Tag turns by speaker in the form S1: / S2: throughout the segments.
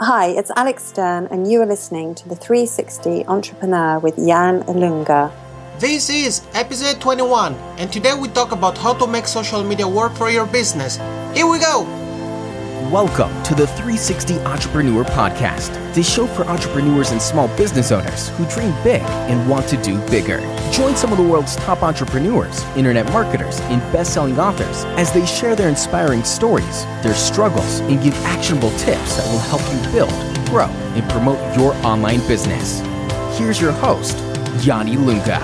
S1: Hi, it's Alex Stearn, and you are listening to the 360 Entrepreneur with Jan Ilunga.
S2: This is episode 21, and today we talk about how to make social media work for your business. Here we go!
S3: Welcome to the 360 Entrepreneur Podcast, the show for entrepreneurs and small business owners who dream big and want to do bigger. Join some of the world's top entrepreneurs, internet marketers, and best selling authors as they share their inspiring stories, their struggles, and give actionable tips that will help you build, grow, and promote your online business. Here's your host, Yanni Lunga.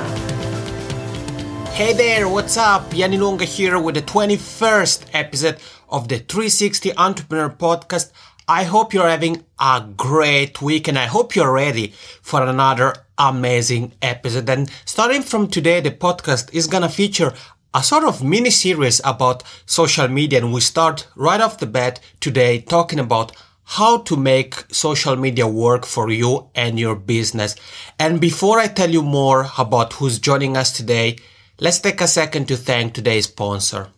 S2: Hey there, what's up? Yanni Lunga here with the 21st episode of the 360 Entrepreneur Podcast. I hope you're having a great week and I hope you're ready for another amazing episode. And starting from today, the podcast is gonna feature a sort of mini series about social media. And we start right off the bat today talking about how to make social media work for you and your business. And before I tell you more about who's joining us today, let's take a second to thank today's sponsor.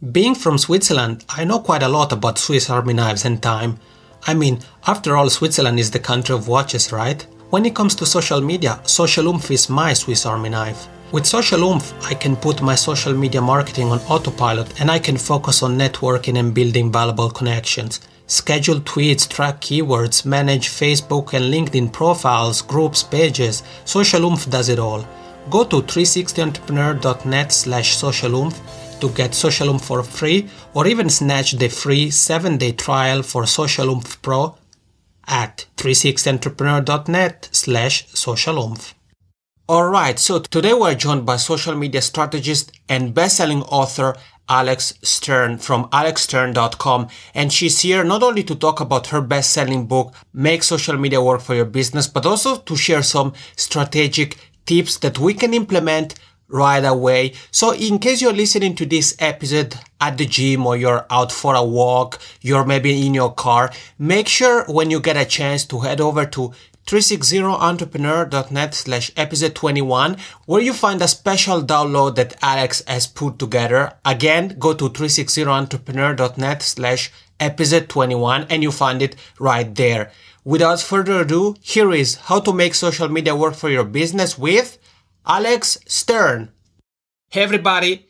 S2: Being from Switzerland, I know quite a lot about Swiss Army knives and time. I mean, after all, Switzerland is the country of watches, right? When it comes to social media, Social Oomph is my Swiss Army knife. With Social Oomph, I can put my social media marketing on autopilot and I can focus on networking and building valuable connections. Schedule tweets, track keywords, manage Facebook and LinkedIn profiles, groups, pages. Social Oomph does it all. Go to 360entrepreneur.net slash social to get Social Oomph for free or even snatch the free 7-day trial for Social Oomph Pro at 360entrepreneur.net slash socialoomph. Alright, so today we're joined by social media strategist and best-selling author Alex Stearn from alexstearn.com and she's here not only to talk about her best-selling book Make Social Media Work for Your Business but also to share some strategic tips that we can implement right away. So in case you're listening to this episode at the gym or you're out for a walk, you're maybe in your car, make sure when you get a chance to head over to 360entrepreneur.net slash episode 21 where you find a special download that Alex has put together. Again, go to 360entrepreneur.net slash episode 21 and you find it right there. Without further ado, here is how to make social media work for your business with Alex Stearn. Hey everybody,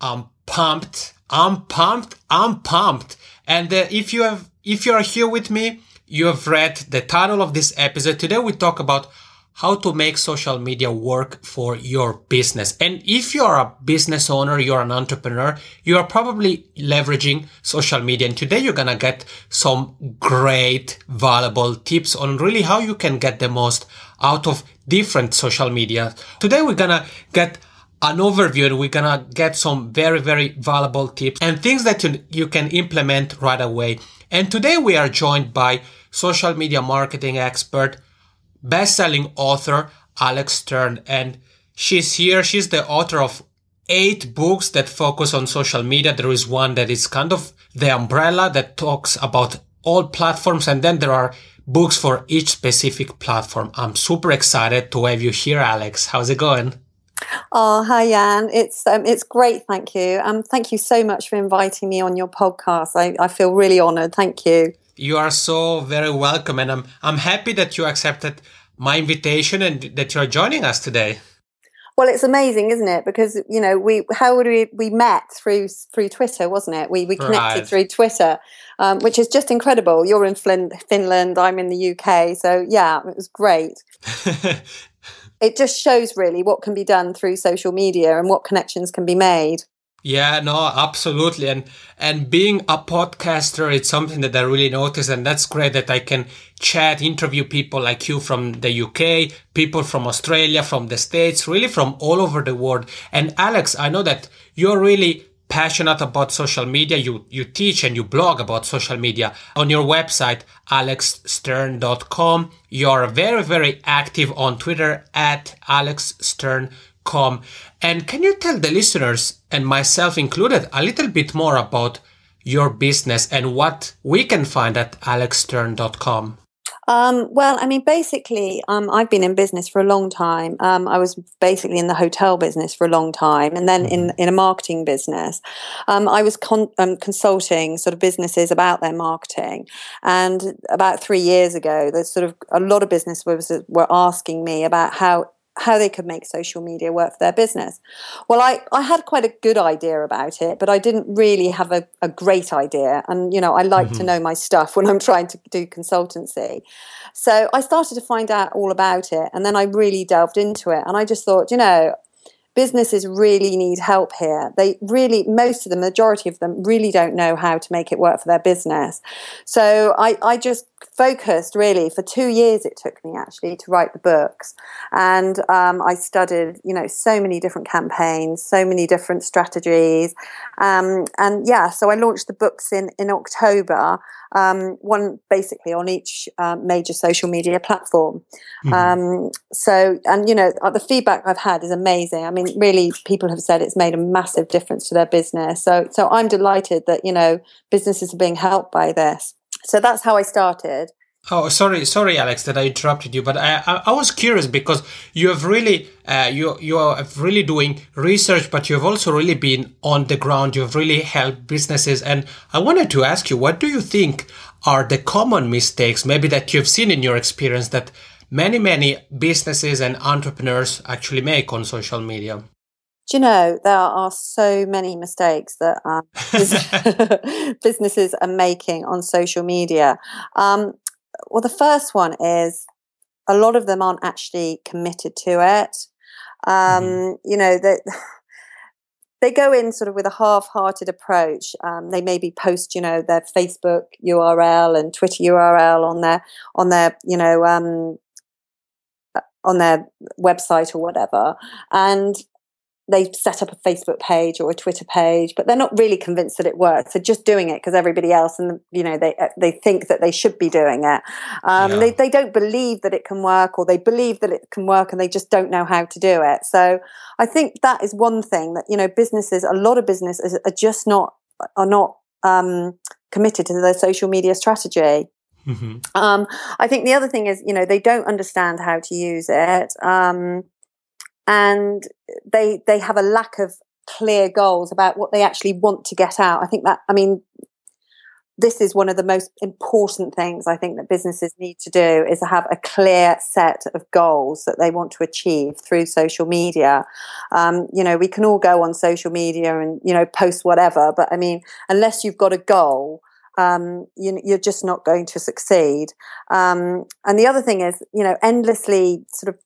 S2: I'm pumped. I'm pumped. I'm pumped. And uh, if you have, if you are here with me, you have read the title of this episode. Today we talk about how to make social media work for your business. And if you're a business owner, you're an entrepreneur, you are probably leveraging social media. And today you're going to get some great, valuable tips on really how you can get the most out of different social media. Today we're to get an overview and we're gonna get some very, very valuable tips and things that you, you can implement right away. And today we are joined by social media marketing expert, best-selling author, Alex Stearn. And she's here. She's the author of eight books that focus on social media. There is one that is kind of the umbrella that talks about all platforms. And then there are books for each specific platform. I'm super excited to have you here, Alex. How's it going?
S1: Oh, hi, Jan. It's um, it's great. Thank you. Um, thank you so much for inviting me on your podcast. I, I feel really honoured. Thank you.
S2: You are so very welcome, and I'm I'm happy that you accepted my invitation and that you're joining us today.
S1: Well, it's amazing, isn't it? Because you know, we how would we we met through through Twitter, wasn't it? We we connected
S2: Right.
S1: through Twitter, um, which is just incredible. You're in Flin- Finland, I'm in the UK, so yeah, it was great. It just shows really what can be done through social media and what connections can be made.
S2: Yeah, no, absolutely. And and being a podcaster, it's something that I really notice, and that's great that I can chat, interview people like you from the UK, people from Australia, from the States, really from all over the world. And Alex, I know that you're really passionate about social media. You you teach and you blog about social media on your website alexstearn.com. You're very very active on Twitter at alexstearn.com. And can you tell the listeners and myself included a little bit more about your business and what we can find at alexstearn.com?
S1: Um, well, I mean, basically, um, I've been in business for a long time. Um, I was basically in the hotel business for a long time, and then in in a marketing business. Um, I was con- um, consulting sort of businesses about their marketing, and about three years ago, there's sort of a lot of business was were asking me about how how they could make social media work for their business. Well, I, I had quite a good idea about it, but I didn't really have a, a great idea. And, you know, I like mm-hmm. to know my stuff when I'm trying to do consultancy. So I started to find out all about it. And then I really delved into it. And I just thought, you know, businesses really need help here. They really, most of the majority of them really don't know how to make it work for their business. So I, I just focused really for two years. It took me actually to write the books, and um, I studied, you know, so many different campaigns, so many different strategies, um, and yeah. So I launched the books in in October um, one basically on each uh, major social media platform. Mm-hmm. Um, so, and you know, uh, the feedback I've had is amazing. I mean, really, people have said it's made a massive difference to their business. So, so I'm delighted that you know businesses are being helped by this. So that's how I started.
S2: Oh, sorry, sorry, Alex, that I interrupted you, but I, I, I was curious because you have really, uh, you, you are really doing research, but you have also really been on the ground. You have really helped businesses, and I wanted to ask you, what do you think are the common mistakes, maybe that you've seen in your experience that many, many businesses and entrepreneurs actually make on social media?
S1: Do you know there are so many mistakes that um, businesses are making on social media? Um, well, the first one is a lot of them aren't actually committed to it. Um, mm-hmm. You know, that they go in sort of with a half-hearted approach. Um, they maybe post, you know, their Facebook URL and Twitter URL on their on their, you know, um, uh, on their website or whatever, and they set up a Facebook page or a Twitter page, but they're not really convinced that it works. They're just doing it because everybody else, and you know, they uh, they think that they should be doing it. Um, yeah. They they don't believe that it can work, or they believe that it can work, and they just don't know how to do it. So I think that is one thing that you know, businesses, a lot of businesses are just not are not um, committed to their social media strategy. Mm-hmm. Um, I think the other thing is, you know, they don't understand how to use it. Um, and they they have a lack of clear goals about what they actually want to get out. I think that I mean this is one of the most important things I think that businesses need to do is to have a clear set of goals that they want to achieve through social media. Um, you know, we can all go on social media and you know post whatever, but I mean, unless you've got a goal, um, you, are just not going to succeed. Um, and the other thing is, you know, endlessly sort of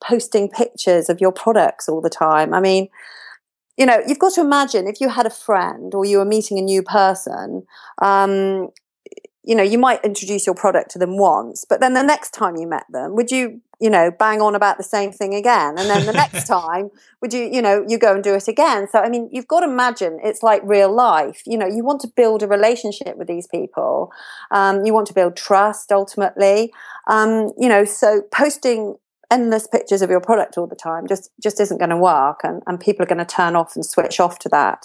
S1: posting pictures of your products all the time. I mean, you know, you've got to imagine if you had a friend or you were meeting a new person, um, you know, you might introduce your product to them once, but then the next time you met them, would you, you know, bang on about the same thing again? And then the next time, would you, you know, you go and do it again? So, I mean, you've got to imagine it's like real life. You know, you want to build a relationship with these people. Um, you want to build trust ultimately. Um, you know, so posting endless pictures of your product all the time just just isn't going to work and, and people are going to turn off and switch off to that.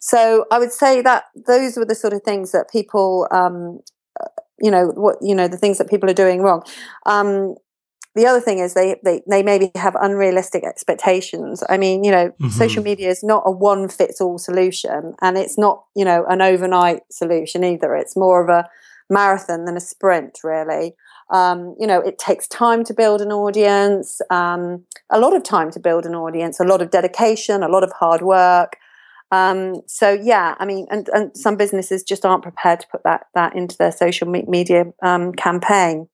S1: So i would say that those were the sort of things that people um, uh, you know what you know the things that people are doing wrong. Um, the other thing is they, they they maybe have unrealistic expectations. I mean you know mm-hmm. social media is not a one fits all solution and it's not you know an overnight solution either. It's more of a marathon than a sprint really um, you know, it takes time to build an audience, um, a lot of time to build an audience, a lot of dedication, a lot of hard work. Um, so yeah, I mean, and, and some businesses just aren't prepared to put that that into their social media um, campaign.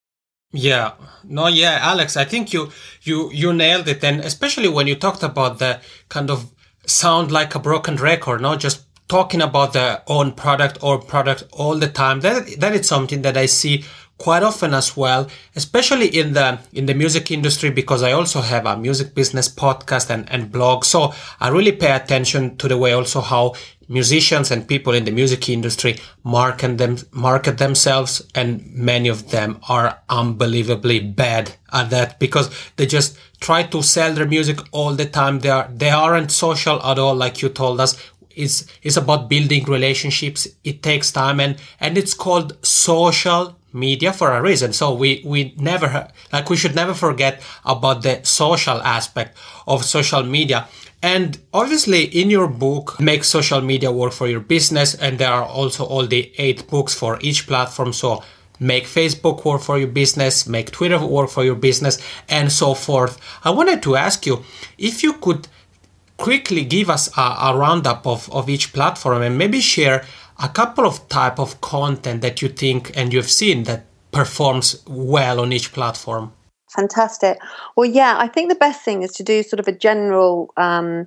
S2: Yeah, no, yeah, Alex, I think you you you nailed it, and especially when you talked about the kind of sound like a broken record, not just talking about their own product or product all the time. That that is something that I see quite often as well, especially in the in the music industry because I also have a music business podcast and, and blog. So I really pay attention to the way also how musicians and people in the music industry market them market themselves and many of them are unbelievably bad at that because they just try to sell their music all the time they are they aren't social at all like you told us it's it's about building relationships it takes time and and it's called social media for a reason. So we, we never, like, we should never forget about the social aspect of social media. And obviously, in your book, Make Social Media Work for Your Business, and there are also all the eight books for each platform. So make Facebook work for your business, make Twitter work for your business, and so forth. I wanted to ask you if you could quickly give us a, a roundup of, of each platform and maybe share a couple of type of content that you think and you've seen that performs well on each platform.
S1: Fantastic. Well yeah i think the best thing is to do sort of a general um,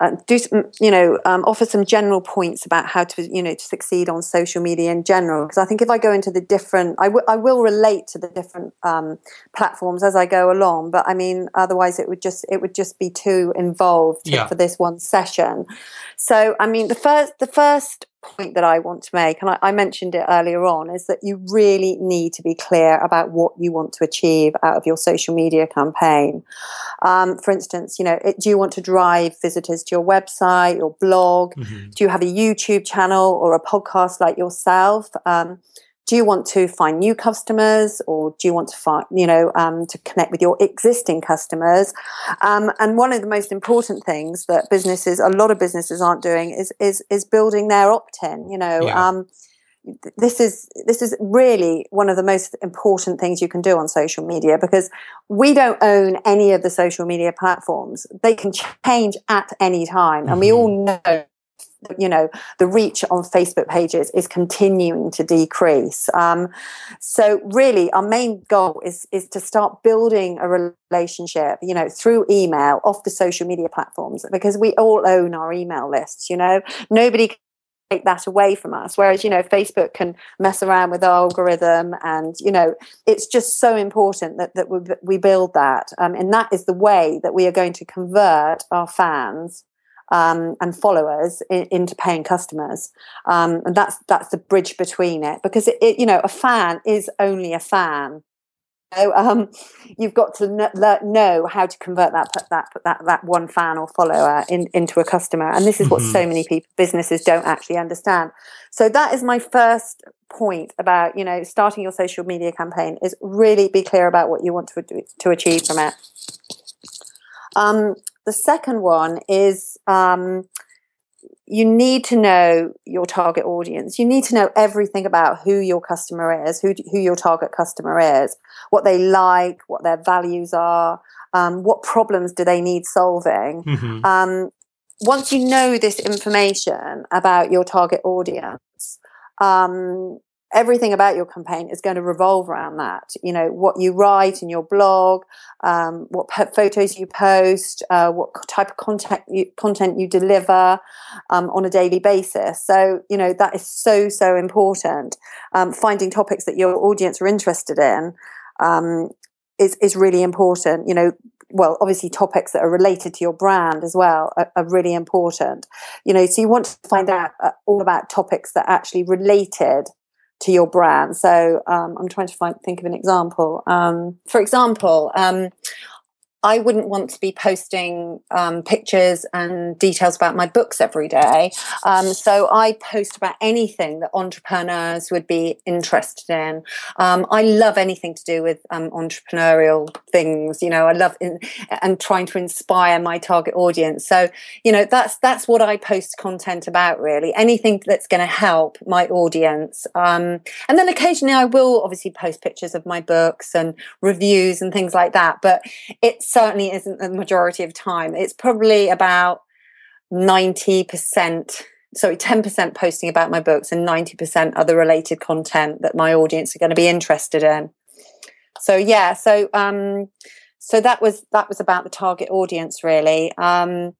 S1: uh, do some, you know um, offer some general points about how to you know to succeed on social media in general because I think if I go into the different I, w- I will relate to the different um, platforms as I go along but I mean otherwise it would just it would just be too involved
S2: yeah.
S1: for this one session so I mean the first the first point that I want to make, and I, I, mentioned it earlier on, is that you really need to be clear about what you want to achieve out of your social media campaign. Um, for instance, you know, it, do you want to drive visitors to your website or blog? Mm-hmm. Do you have a YouTube channel or a podcast like yourself? Um, do you want to find new customers or do you want to find you know um, to connect with your existing customers um, and one of the most important things that businesses a lot of businesses aren't doing is is is building their opt-in you know yeah. um, this is this is really one of the most important things you can do on social media because we don't own any of the social media platforms they can change at any time and mm-hmm. we all know you know the reach on facebook pages is continuing to decrease. Um, so really our main goal is is to start building a relationship you know through email off the social media platforms because we all own our email lists you know? Nobody can take that away from us. Whereas you know facebook can mess around with our algorithm and you know it's just so important that, that we, we build that. Um, and that is the way that we are going to convert our fans um, and followers in, into paying customers. Um, and that's that's the bridge between it because it, it, you know a fan is only a fan. So um, you've got to kn- know how to convert that that that that one fan or follower in, into a customer, and this is what mm-hmm. so many people businesses don't actually understand. So that is my first point about you know starting your social media campaign is really be clear about what you want to to achieve from it. Um, the second one is um, you need to know your target audience. You need to know everything about who your customer is, who, who your target customer is, what they like, what their values are, um, what problems do they need solving. Mm-hmm. Um, once you know this information about your target audience, um, everything about your campaign is going to revolve around that. You know, what you write in your blog, um, what photos you post, uh, what type of content you, content you deliver um, on a daily basis. So, you know, that is so, so important. Um, finding topics that your audience are interested in um, is, is really important. You know, well, obviously topics that are related to your brand as well are, are really important. You know, so you want to find out uh, all about topics that are actually related to your brand. So um, I'm trying to find, think of an example. Um, for example, um, I wouldn't want to be posting um, pictures and details about my books every day. Um, so I post about anything that entrepreneurs would be interested in. Um, I love anything to do with um, entrepreneurial things. You know, I love in, and trying to inspire my target audience. So you know, that's that's what I post content about. Really, anything that's going to help my audience. Um, and then occasionally, I will obviously post pictures of my books and reviews and things like that. But it's certainly isn't the majority of time. It's probably about 90%, sorry, 10% posting about my books and 90% other related content that my audience are going to be interested in. So yeah, so um so that was that was about the target audience really. Um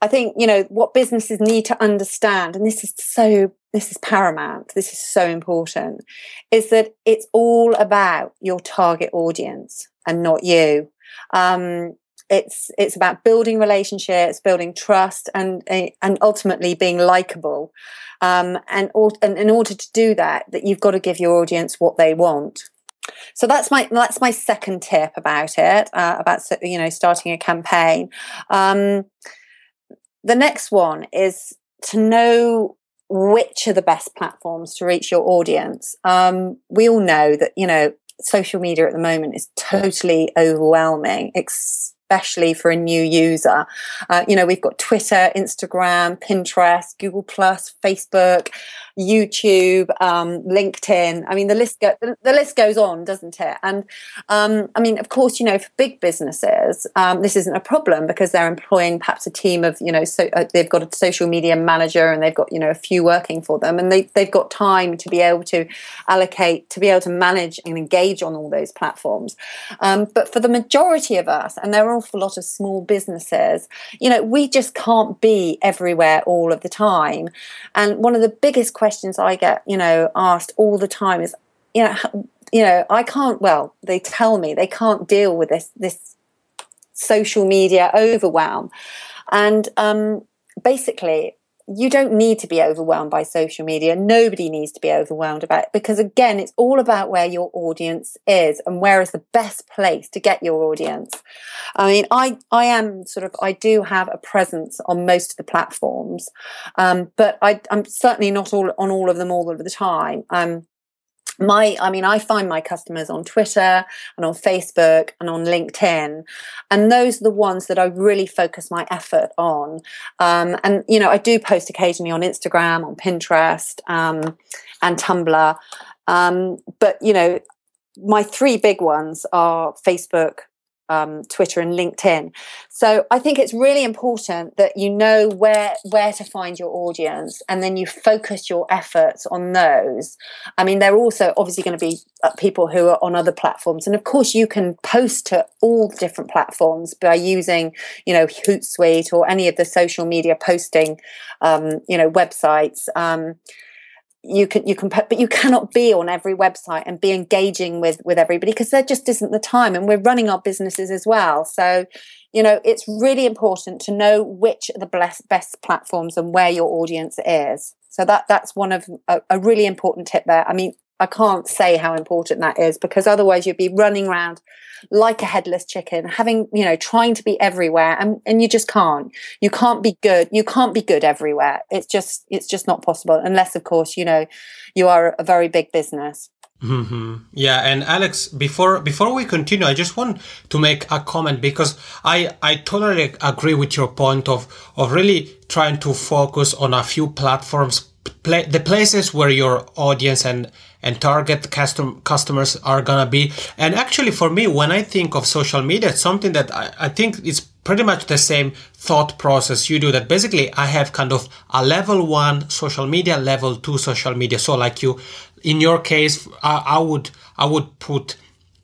S1: I think, you know, what businesses need to understand, and this is so this is paramount, this is so important, is that it's all about your target audience and not you. Um, it's it's about building relationships, building trust, and and ultimately being likable. Um, and, and in order to do that, that you've got to give your audience what they want. So that's my that's my second tip about it, uh, about you know starting a campaign. Um, the next one is to know which are the best platforms to reach your audience. Um, we all know that, you know, social media at the moment is totally overwhelming, especially for a new user. Uh, you know, we've got Twitter, Instagram, Pinterest, Google Plus, Facebook. YouTube, um, LinkedIn. I mean, the list go- the, the, list goes on, doesn't it? And um, I mean, of course, you know, for big businesses, um, this isn't a problem because they're employing perhaps a team of you know, so uh, they've got a social media manager and they've got you know a few working for them, and they they've got time to be able to allocate to be able to manage and engage on all those platforms. Um, but for the majority of us, and there are an awful lot of small businesses, you know, we just can't be everywhere all of the time. And one of the biggest questions questions I get, you know, asked all the time is, you know, you know, I can't. Well, they tell me they can't deal with this this social media overwhelm, and um, basically, you don't need to be overwhelmed by social media. Nobody needs to be overwhelmed about it because, again, it's all about where your audience is and where is the best place to get your audience. I mean, I, I am sort of, I do have a presence on most of the platforms, um, but I, am certainly not all on all of them all of the time. Um, my i mean i find my customers on twitter and on facebook and on linkedin and those are the ones that i really focus my effort on. Um, and you know i do post occasionally on instagram on pinterest um, and tumblr. Um, but you know my three big ones are facebook um, Twitter and LinkedIn. So I think it's really important that you know where where to find your audience, and then you focus your efforts on those. I mean, there are also obviously going to be uh, people who are on other platforms, and of course, you can post to all different platforms by using, you know, Hootsuite or any of the social media posting, um, you know, websites. Um, you can you can but you cannot be on every website and be engaging with with everybody because there just isn't the time and we're running our businesses as well. So you know it's really important to know which are the best best platforms and where your audience is. So that that's one of a, a really important tip there. I mean i can't say how important that is because otherwise you'd be running around like a headless chicken, having, you know, trying to be everywhere and, and you just can't. You can't be good. You can't be good everywhere. It's just, it's just not possible unless, of course, you know, you are a very big business.
S2: Mm-hmm. Yeah, and Alex, before before we continue, I just want to make a comment because I I totally agree with your point of of really trying to focus on a few platforms Play, the places where your audience and and target custom customers are gonna be. And actually for me when i think of social media it's something that i, I think it's pretty much the same thought process you do that basically i have kind of a level one social media level two social media. So like you in your case i, I would i would put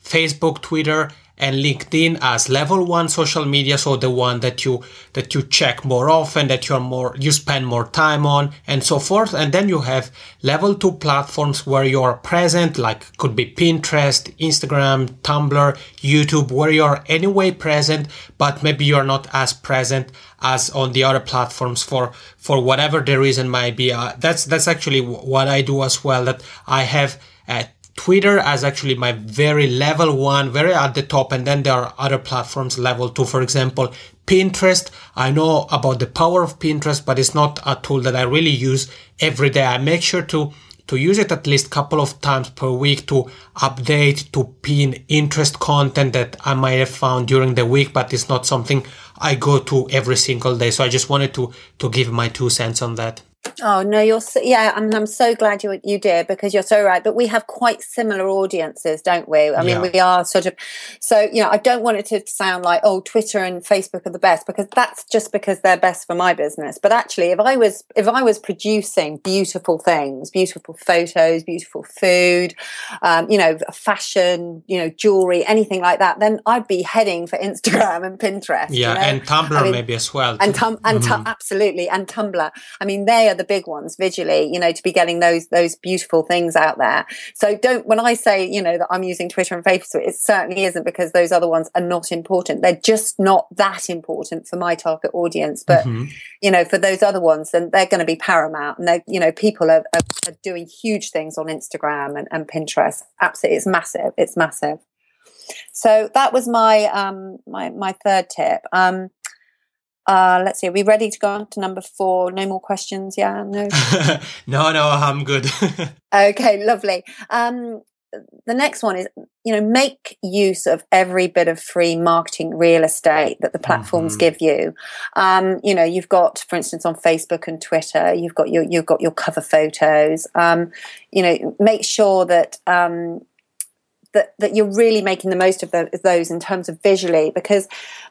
S2: facebook twitter and LinkedIn as level one social media, so the one that you that you check more often, that you're more you spend more time on, and so forth. And then you have level two platforms where you're present, like could be Pinterest, Instagram, Tumblr, YouTube, where you're anyway present, but maybe you're not as present as on the other platforms for for whatever the reason might be. Uh, that's that's actually what I do as well. That I have. Uh, Twitter as actually my very level one, very at the top, and then there are other platforms level two. For example, Pinterest. I know about the power of Pinterest, but it's not a tool that I really use every day. I make sure to to use it at least couple of times per week to update, to pin interest content that I might have found during the week, but it's not something I go to every single day. So I just wanted to to give my two cents on that.
S1: Oh no, you're so, yeah. I'm I'm so glad you you did because you're so right. But we have quite similar audiences, don't we? I mean, yeah. we are sort of so you know. I don't want it to sound like oh, Twitter and Facebook are the best because that's just because they're best for my business. But actually, if I was if I was producing beautiful things, beautiful photos, beautiful food, um, you know, fashion, you know, jewelry, anything like that, then I'd be heading for Instagram and Pinterest.
S2: Yeah,
S1: you know?
S2: and Tumblr I mean, maybe as well.
S1: And tum- and mm-hmm. absolutely and Tumblr. I mean, they are the big ones visually, you know, to be getting those those beautiful things out there. So don't when I say, you know, that I'm using Twitter and Facebook, it certainly isn't because those other ones are not important. They're just not that important for my target audience. But mm-hmm. you know, for those other ones, then they're going to be paramount. And they're you know, people are, are, are doing huge things on Instagram and, and Pinterest. Absolutely, it's massive. It's massive. So that was my um my my third tip. Um Uh, let's see. Are we ready to go on to number four? No more questions. Yeah. No.
S2: no, no, I'm good.
S1: okay, lovely. Um, the next one is you know make use of every bit of free marketing real estate that the platforms mm-hmm. give you um, you know you've got for instance on facebook and twitter you've got your you've got your cover photos um, you know make sure that um, that that you're really making the most of those in terms of visually because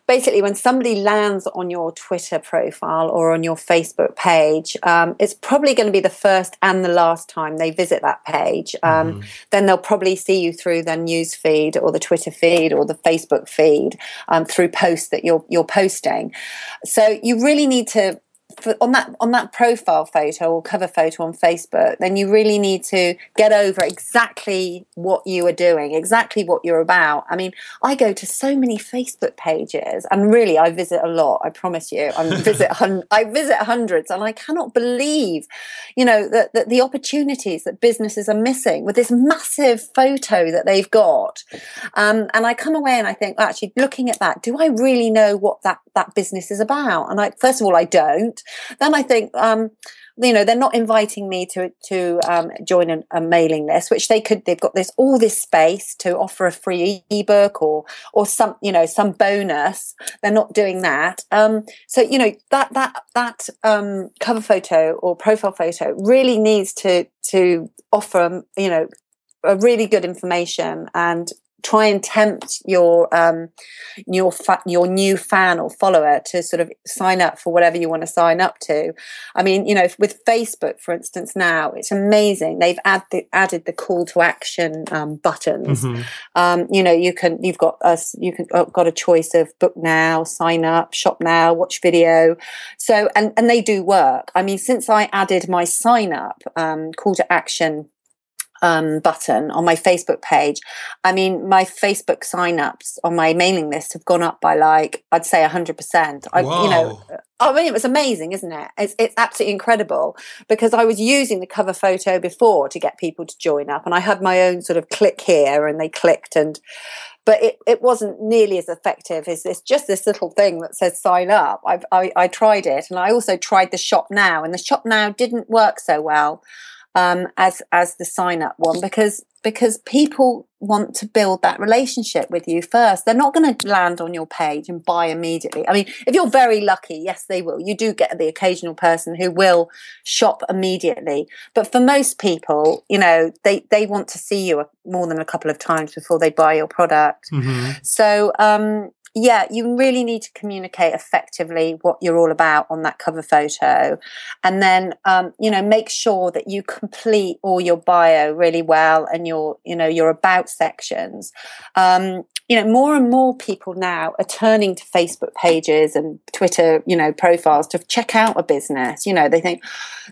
S1: basically when somebody lands on your twitter profile or on your facebook page um, it's probably going to be the first and the last time they visit that page um, mm-hmm. then they'll probably see you through their news feed or the twitter feed or the facebook feed um, through posts that you're you're posting so you really need to for, on that on that profile photo or cover photo on Facebook, then you really need to get over exactly what you are doing, exactly what you're about. I mean, I go to so many Facebook pages, and really, I visit a lot. I promise you, I visit hun- I visit hundreds, and I cannot believe, you know, that, that the opportunities that businesses are missing with this massive photo that they've got. Um, and I come away and I think, well, actually, looking at that, do I really know what that that business is about? And I, first of all, I don't. Then I think, um, you know, they're not inviting me to to um, join a, a, mailing list, which they could. They've got this all this space to offer a free ebook or or some, you know, some bonus. They're not doing that. Um, so you know that that that um, cover photo or profile photo really needs to to offer, you know, a really good information and try and tempt your um, your fa- your new fan or follower to sort of sign up for whatever you want to sign up to. I mean, you know, with Facebook, for instance, now it's amazing. They've add the, added the call to action um, buttons. Mm-hmm. Um, you know, you can you've got us you can uh, got a choice of book now, sign up, shop now, watch video. So and and they do work. I mean, since I added my sign up um, call to action um, button on my Facebook page. I mean, my Facebook signups on my mailing list have gone up by like I'd say hundred percent. I, you know, I mean, it was amazing, isn't it? It's it's absolutely incredible because I was using the cover photo before to get people to join up, and I had my own sort of click here, and they clicked and. But it, it wasn't nearly as effective as this just this little thing that says sign up. I've, I, I tried it and I also tried the shop now, and the shop now didn't work so well um, as as the sign up one because because people want to build that relationship with you first. They're not going to land on your page and buy immediately. I mean, if you're very lucky, yes, they will. You do get the occasional person who will shop immediately, but for most people, you know, they they want to see you more than a couple of times before they buy your product. Mm-hmm. So um, yeah, you really need to communicate effectively what you're all about on that cover photo. And then, um, you know, make sure that you complete all your bio really well and your, you know, your about sections. Um, you know, more and more people now are turning to Facebook pages and Twitter, you know, profiles to check out a business. You know, they think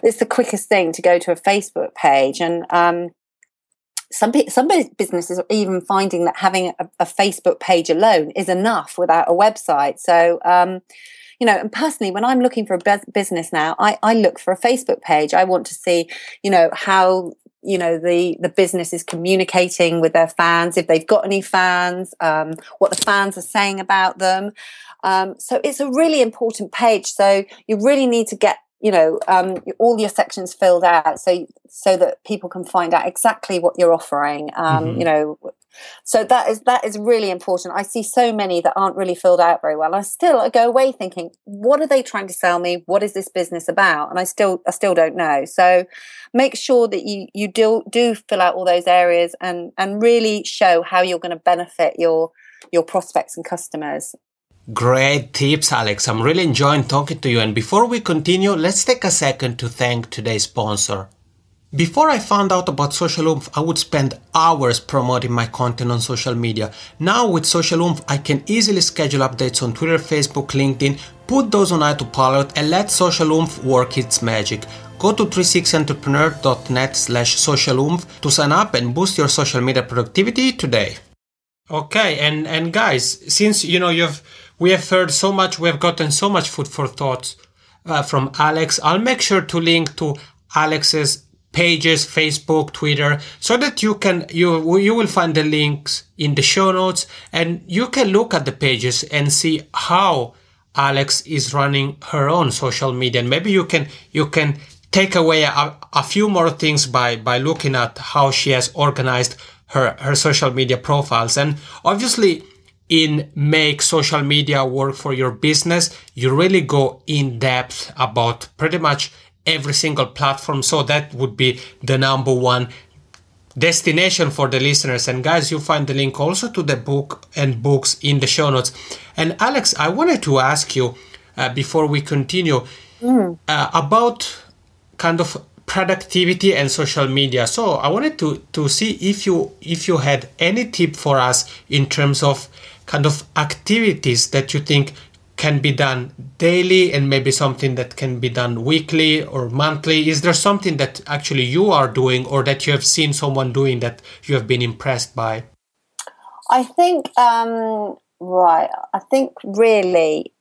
S1: it's the quickest thing to go to a Facebook page. And, um, some some businesses are even finding that having a, a Facebook page alone is enough without a website. So. Um, you know, and personally, when I'm looking for a business now, I, I look for a Facebook page. I want to see, you know, how you know the the business is communicating with their fans if they've got any fans um, what the fans are saying about them um, so it's a really important page so you really need to get you know um, all your sections filled out so so that people can find out exactly what you're offering um, mm-hmm. you know so that is that is really important. I see so many that aren't really filled out very well. I still I go away thinking what are they trying to sell me? What is this business about? And i still i still don't know. So make sure that you you do do fill out all those areas and and really show how you're going to benefit your your prospects and customers
S2: Great tips, Alex. I'm really enjoying talking to you. And before we continue, let's take a second to thank today's sponsor. Before I found out about Social Oomph, I would spend hours promoting my content on social media. Now with Social Oomph, I can easily schedule updates on Twitter, Facebook, LinkedIn, put those on autopilot and let Social Oomph work its magic. Go to 360entrepreneur.net slash social to sign up and boost your social media productivity today. Okay, and, and guys, since you know you've we have heard so much, we have gotten so much food for thought uh, from Alex. I'll make sure to link to Alex's pages, Facebook, Twitter, so that you can you you will find the links in the show notes and you can look at the pages and see how Alex is running her own social media. And maybe you can you can take away a, a few more things by by looking at how she has organized her her social media profiles. And obviously in make social media work for your business, you really go in depth about pretty much every single platform. So that would be the number one destination for the listeners. And guys, you find the link also to the book and books in the show notes. And Alex, I wanted to ask you uh, before we continue mm. uh, about kind of productivity and social media. So I wanted to to see if you if you had any tip for us in terms of kind of activities that you think can be done daily and maybe something that can be done weekly or monthly? Is there something that actually you are doing or that you have seen someone doing that you have been impressed by?
S1: I think, um, right, I think really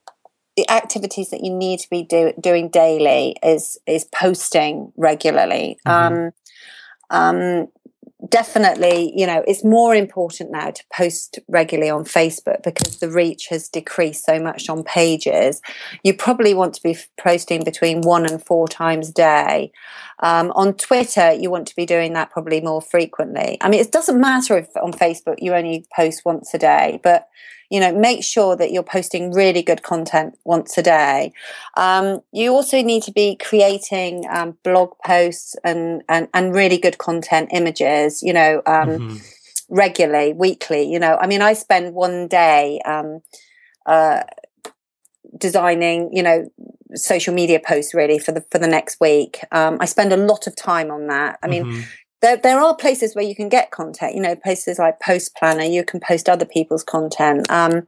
S1: the activities that you need to be do, doing daily is is posting regularly. Mm-hmm. Um, um, definitely, you know, it's more important now to post regularly on Facebook because the reach has decreased so much on pages. You probably want to be posting between one and four times a day. Um, on Twitter, you want to be doing that probably more frequently. I mean, it doesn't matter if on Facebook you only post once a day, but you know make sure that you're posting really good content once a day. Um, you also need to be creating um, blog posts and, and and really good content images you know um, mm-hmm. regularly weekly you know. I mean i spend one day um, uh, designing you know social media posts really for the for the next week. Um, i spend a lot of time on that. I mean mm-hmm there, there are places where you can get content, you know, places like Post Planner, you can post other people's content. Um,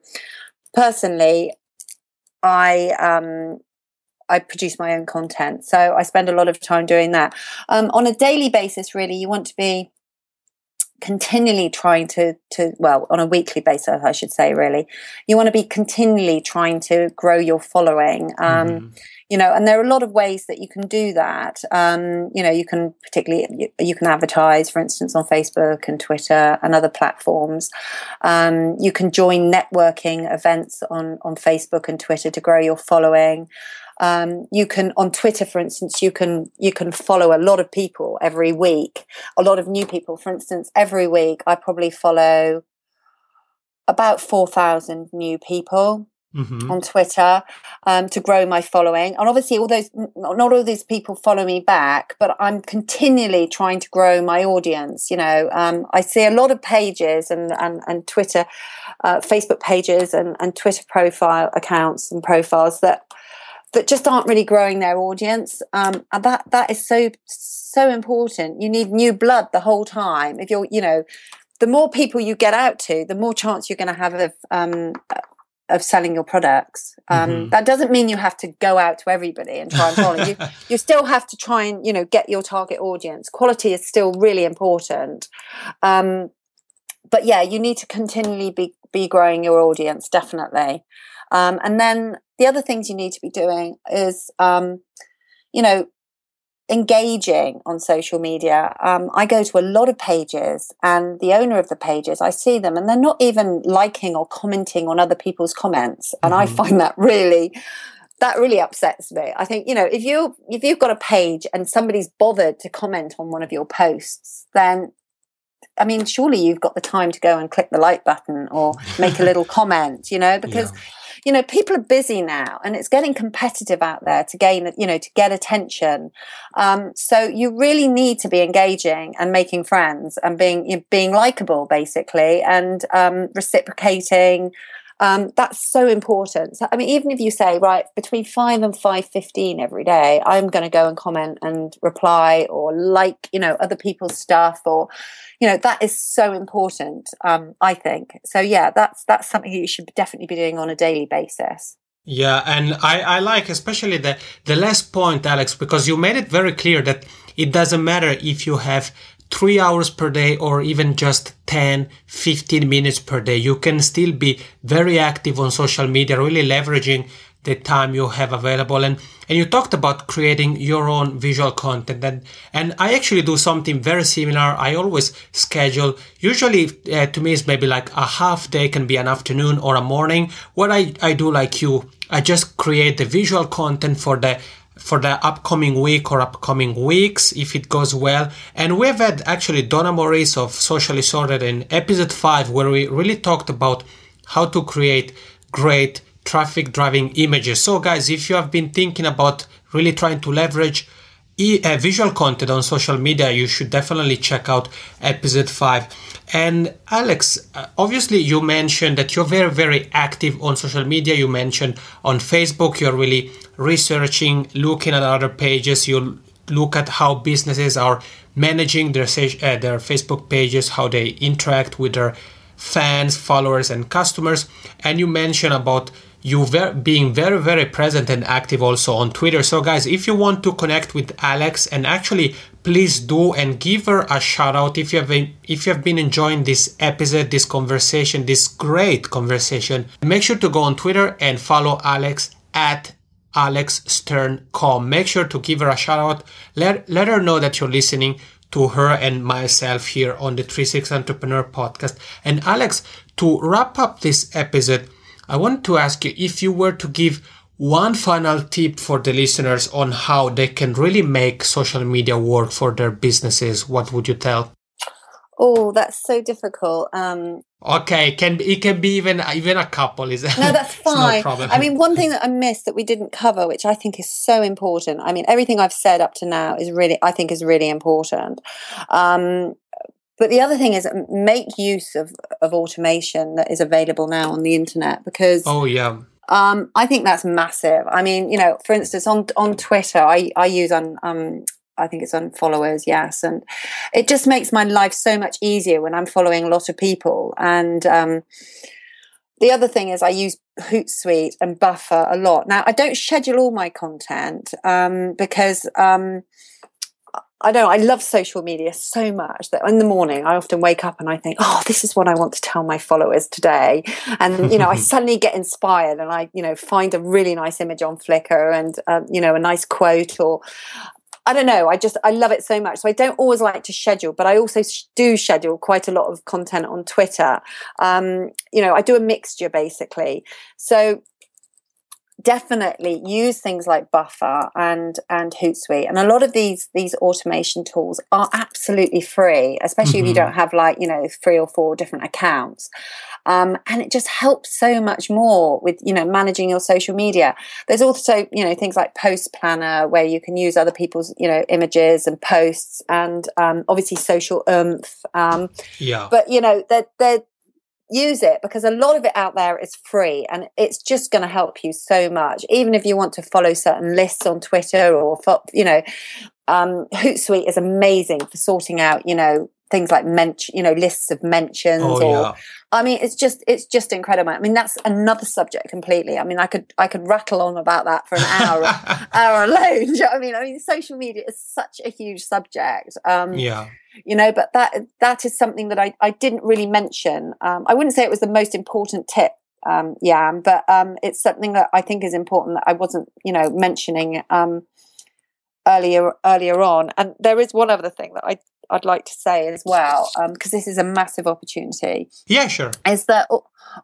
S1: personally, I um, I produce my own content, so I spend a lot of time doing that. Um, on a daily basis, really, you want to be continually trying to to well on a weekly basis i should say really. You want to be continually trying to grow your following um, mm you know and there are a lot of ways that you can do that. Um, you know you can particularly you, you, can advertise for instance on facebook and twitter and other platforms. Um, you can join networking events on on facebook and twitter to grow your following um, you can on twitter for instance you can you can follow a lot of people every week a lot of new people for instance every week i probably follow about 4000 new people Mm-hmm. on Twitter um, to grow my following. And obviously, all those not all these people follow me back, but I'm continually trying to grow my audience. You know, um, I see a lot of pages and and, and Twitter, uh, Facebook pages and, and Twitter profile accounts and profiles that that just aren't really growing their audience. Um, and that that is so so important. You need new blood the whole time. If you're, you know, the more people you get out to, the more chance you're going to have of um, of selling your products. Um, mm-hmm. That doesn't mean you have to go out to everybody and try and follow. you you still have to try and you know get your target audience. Quality is still really important. Um, but yeah, you need to continually be be growing your audience definitely. Um, and then the other things you need to be doing is, um, you know, engaging on social media. Um, I go to a lot of pages, and the owner of the pages, I see them, and they're not even liking or commenting on other people's comments, and mm-hmm. I find that really. That really upsets me. I think you know if you if you've got a page and somebody's bothered to comment on one of your posts, then I mean, surely you've got the time to go and click the like button or make a little comment, you know, because yeah you know people are busy now and it's getting competitive out there to gain you know to get attention. Um, so you really need to be engaging and making friends and being you know, being likable basically and um, reciprocating um, that's so important. So, I mean, even if you say, right, between five and five fifteen every day, I'm going to go and comment and reply or like, you know, other people's stuff, or, you know, that is so important. Um, I think so. Yeah, that's that's something you should definitely be doing on a daily basis.
S2: Yeah, and I, I like especially the the last point, Alex, because you made it very clear that it doesn't matter if you have three hours per day or even just 10, 15 minutes per day. You can still be very active on social media, really leveraging the time you have available. And, and you talked about creating your own visual content. And, and I actually do something very similar. I always schedule, usually uh, to me, it's maybe like a half day can be an afternoon or a morning What I, I do like you I just create the visual content for the for the upcoming week or upcoming weeks if it goes well. And we've had actually Donna Moritz of Socially Sorted in episode five where we really talked about how to create great traffic driving images. So guys, if you have been thinking about really trying to leverage visual content on social media, you should definitely check out episode 5. And Alex, uh, obviously, you mentioned that you're very, very active on social media. You mentioned on Facebook, you're really researching, looking at other pages. You look at how businesses are managing their, uh, their Facebook pages, how they interact with their fans, followers, and customers. And you mentioned about you ver- being very very present and active also on twitter. So guys if you want to connect with alex and actually please do and give her a shout out if you have been if you have been enjoying this episode this conversation this great conversation make sure to go on twitter and follow alex at alexstearn.com make sure to give her a shout out let, let her know that you're listening to her and myself here on the 360 entrepreneur podcast. And alex to wrap up this episode I want to ask you if you were to give one final tip for the listeners on how they can really make social media work for their businesses, what would you tell?
S1: Oh, that's so difficult. Um,
S2: okay, can it can be even even a couple is
S1: no, that's fine. no I mean, one thing that I missed that we didn't cover, which I think is so important. I mean, everything I've said up to now is really, I think, is really important. Um, but the other thing is make use of, of automation that is available now on the internet because
S2: oh yeah
S1: um, I think that's massive. I mean, you know, for instance, on on Twitter, I I use on um, I think it's Unfollowers, yes, and it just makes my life so much easier when I'm following a lot of people. And um, the other thing is, I use Hootsuite and Buffer a lot. Now, I don't schedule all my content um, because um, I know I love social media so much that in the morning I often wake up and I think, oh, this is what I want to tell my followers today. And, you know, I suddenly get inspired and I, you know, find a really nice image on Flickr and, um, you know, a nice quote or I don't know. I just, I love it so much. So I don't always like to schedule, but I also do schedule quite a lot of content on Twitter. Um, you know, I do a mixture basically. So definitely use things like Buffer and and Hootsuite. And a lot of these these automation tools are absolutely free, especially mm-hmm. if you mm-hmm. don't have like you know three or four different accounts. Um, and it just helps so much more with you know managing your social media. There's also you know things like Post Planner where you can use other people's you know images and posts, and um, obviously Social Oomph. Um,
S2: yeah.
S1: But you know they're they're use it because a lot of it out there is free and it's just going to help you so much. Even if you want to follow certain lists on twitter or you know um, hootsuite is amazing for sorting out you know things like mention you know lists of mentions oh, or yeah. i mean it's just it's just incredible. I mean that's another subject completely. I mean i could i could rattle on about that for an hour hour alone. You know i mean? I mean social media is such a huge subject.
S2: Um, yeah
S1: you know but that that is something that i, I didn't really mention um, i wouldn't say it was the most important tip um, yeah but um, it's something that i think is important that i wasn't you know mentioning um, earlier earlier on and there is one other thing that i I'd like to say as well, because um, this is a massive opportunity.
S2: Yeah, sure.
S1: Is that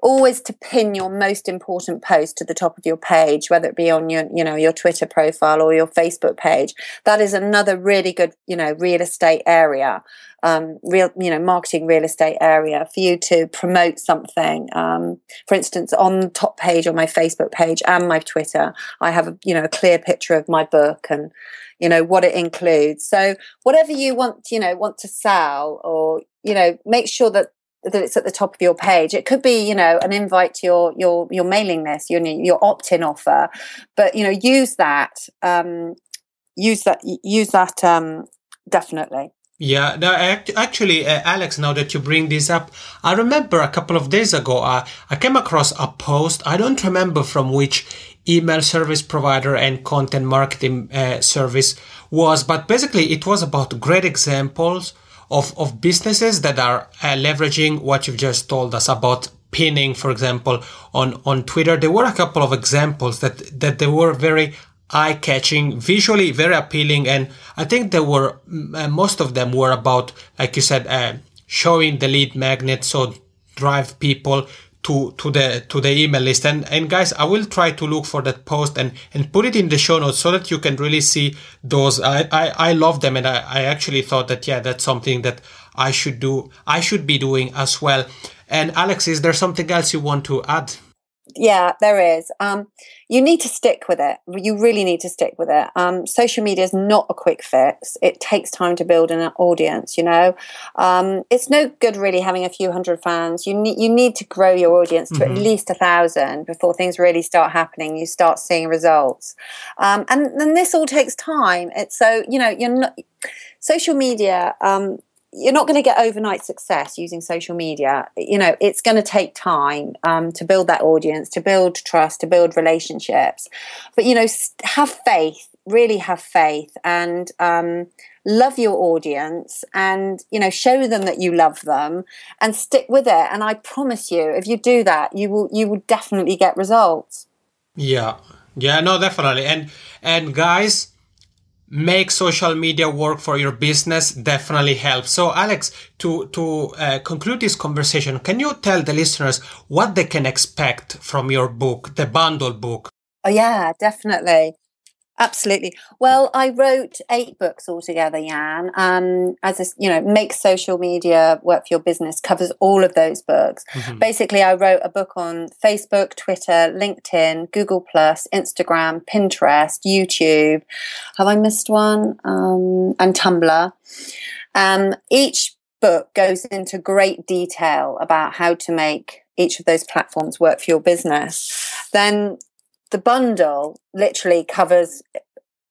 S1: always to pin your most important post to the top of your page, whether it be on your, you know, your Twitter profile or your Facebook page. That is another really good, you know, real estate area, um, real, you know, marketing real estate area for you to promote something. Um, for instance, on the top page on my Facebook page and my Twitter, I have, a, you know, a clear picture of my book and you know what it includes so whatever you want you know want to sell or you know make sure that that it's at the top of your page it could be you know an invite to your your your mailing list your your opt-in offer but you know use that um use that use that um definitely
S2: yeah, no, actually, uh, Alex, now that you bring this up, I remember a couple of days ago, uh, I came across a post. I don't remember from which email service provider and content marketing uh, service was, but basically it was about great examples of, of businesses that are uh, leveraging what you've just told us about pinning, for example, on, on Twitter. There were a couple of examples that, that they were very eye catching, visually very appealing. And I think there were, uh, most of them were about, like you said, uh, showing the lead magnet. So drive people to to the to the email list. And and guys i will try to look for that post and and put it in the show notes so that you can really see those. I i, I love them and I, I actually thought that yeah that's something that i should do i should be doing as well. And alex is there something else you want to add
S1: yeah, there is. Um, you need to stick with it. You really need to stick with it. Um, social media is not a quick fix. It takes time to build an audience. You know, um, it's no good really having a few hundred fans. You need you need to grow your audience to mm-hmm. at least a thousand before things really start happening. You start seeing results, um, and then this all takes time. It's so you know you're not social media. Um, you're not going to get overnight success using social media. You know, it's going to take time um, to build that audience, to build trust, to build relationships. But, you know, have faith, really have faith and um, love your audience and, you know, show them that you love them and stick with it. And I promise you, if you do that, you will, you will definitely get results.
S2: Yeah. Yeah, no, definitely. And, and guys, make social media work for your business definitely helps. So, Alex, to to uh, conclude this conversation, can you tell the listeners what they can expect from your book, the bundle book?
S1: Oh yeah, definitely. Absolutely. Well, I wrote eight books altogether, Yann. Um, as a, you know, make social media work for your business covers all of those books. Mm-hmm. Basically, I wrote a book on Facebook, Twitter, LinkedIn, Google Plus, Instagram, Pinterest, YouTube. Have I missed one? Um, and Tumblr. Um, each book goes into great detail about how to make each of those platforms work for your business. Then the bundle literally covers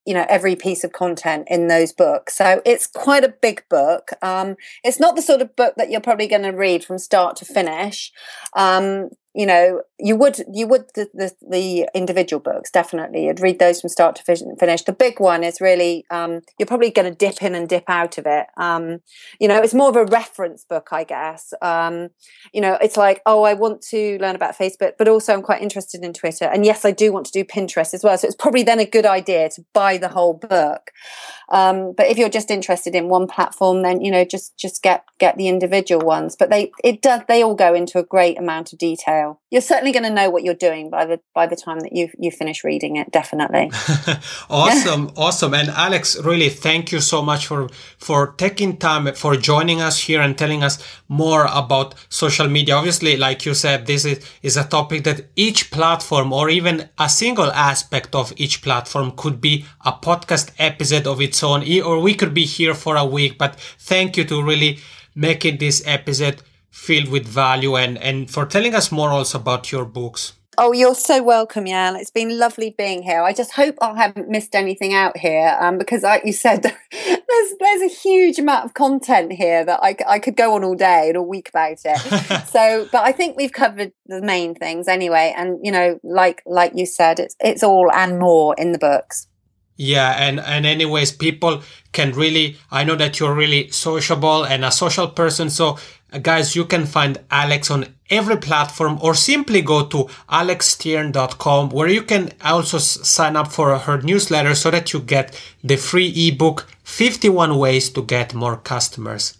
S1: you know every piece of content in those books. So it's quite a big book. Um, it's not the sort of book that you're probably going to read from start to finish. Um, you know you would you would the, the, the, individual books definitely. You'd read those from start to finish. The big one is really um, you're probably going to dip in and dip out of it. Um, you know it's more of a reference book i guess. Um, you know it's like oh i want to learn about facebook but also i'm quite interested in twitter. And yes i do want to do pinterest as well. So it's probably then a good idea to buy the whole book. Um, but if you're just interested in one platform then you know just just get get the individual ones. But they it does they all go into a great amount of detail you're certainly going to know what you're doing by the by the time that you you finish reading it. Definitely.
S2: awesome, awesome. And Alex, really, thank you so much for for taking time for joining us here and telling us more about social media. Obviously, like you said, this is is a topic that each platform or even a single aspect of each platform could be a podcast episode of its own, or we could be here for a week. But thank you to really making this episode filled with value and, and for telling us more also about your books.
S1: Oh, you're so welcome, Yann. It's been lovely being here. I just hope I haven't missed anything out here um, because, like you said, there's there's a huge amount of content here that I, I could go on all day and all week about it. so, but I think we've covered the main things anyway. And you know, like like you said, it's it's all and more in the books.
S2: Yeah, and and anyways, people can really. I know that you're really sociable and a social person, so uh, guys, you can find Alex on every platform or simply go to alexstearn.com where you can also sign up for her newsletter so that you get the free ebook 51 ways to get more customers.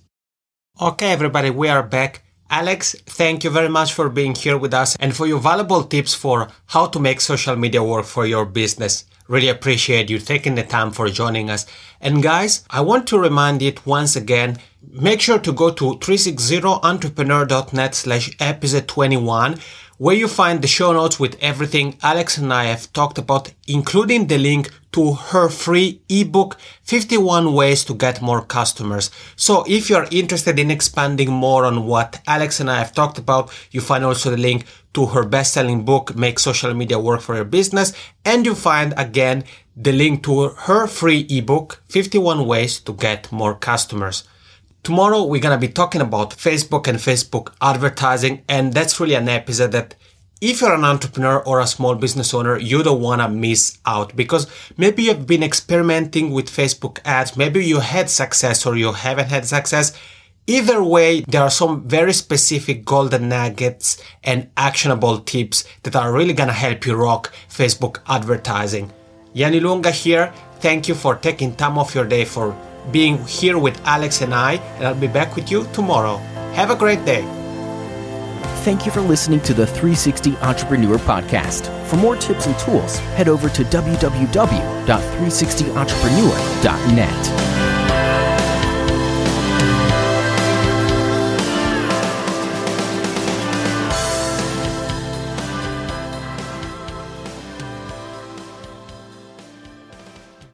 S2: Okay, everybody, we are back. Alex, thank you very much for being here with us and for your valuable tips for how to make social media work for your business. Really appreciate you taking the time for joining us. And guys, I want to remind you once again, make sure to go to 360entrepreneur.net slash episode 21 where you find the show notes with everything Alex and I have talked about, including the link to her free ebook, 51 ways to get more customers. So if you're interested in expanding more on what Alex and I have talked about, you find also the link to her best-selling book, Make Social Media Work for Your Business. And you find again the link to her free ebook, 51 ways to get more customers. Tomorrow we're gonna be talking about Facebook and Facebook advertising, and that's really an episode that if you're an entrepreneur or a small business owner, you don't want to miss out because maybe you've been experimenting with Facebook ads, maybe you had success or you haven't had success. Either way, there are some very specific golden nuggets and actionable tips that are really gonna help you rock Facebook advertising. Yann Ilunga here. Thank you for taking time off your day for being here with Alex and I, and I'll be back with you tomorrow. Have a great day.
S3: thank you for listening to the 360 Entrepreneur Podcast. For more tips and tools, head over to www.360entrepreneur.net.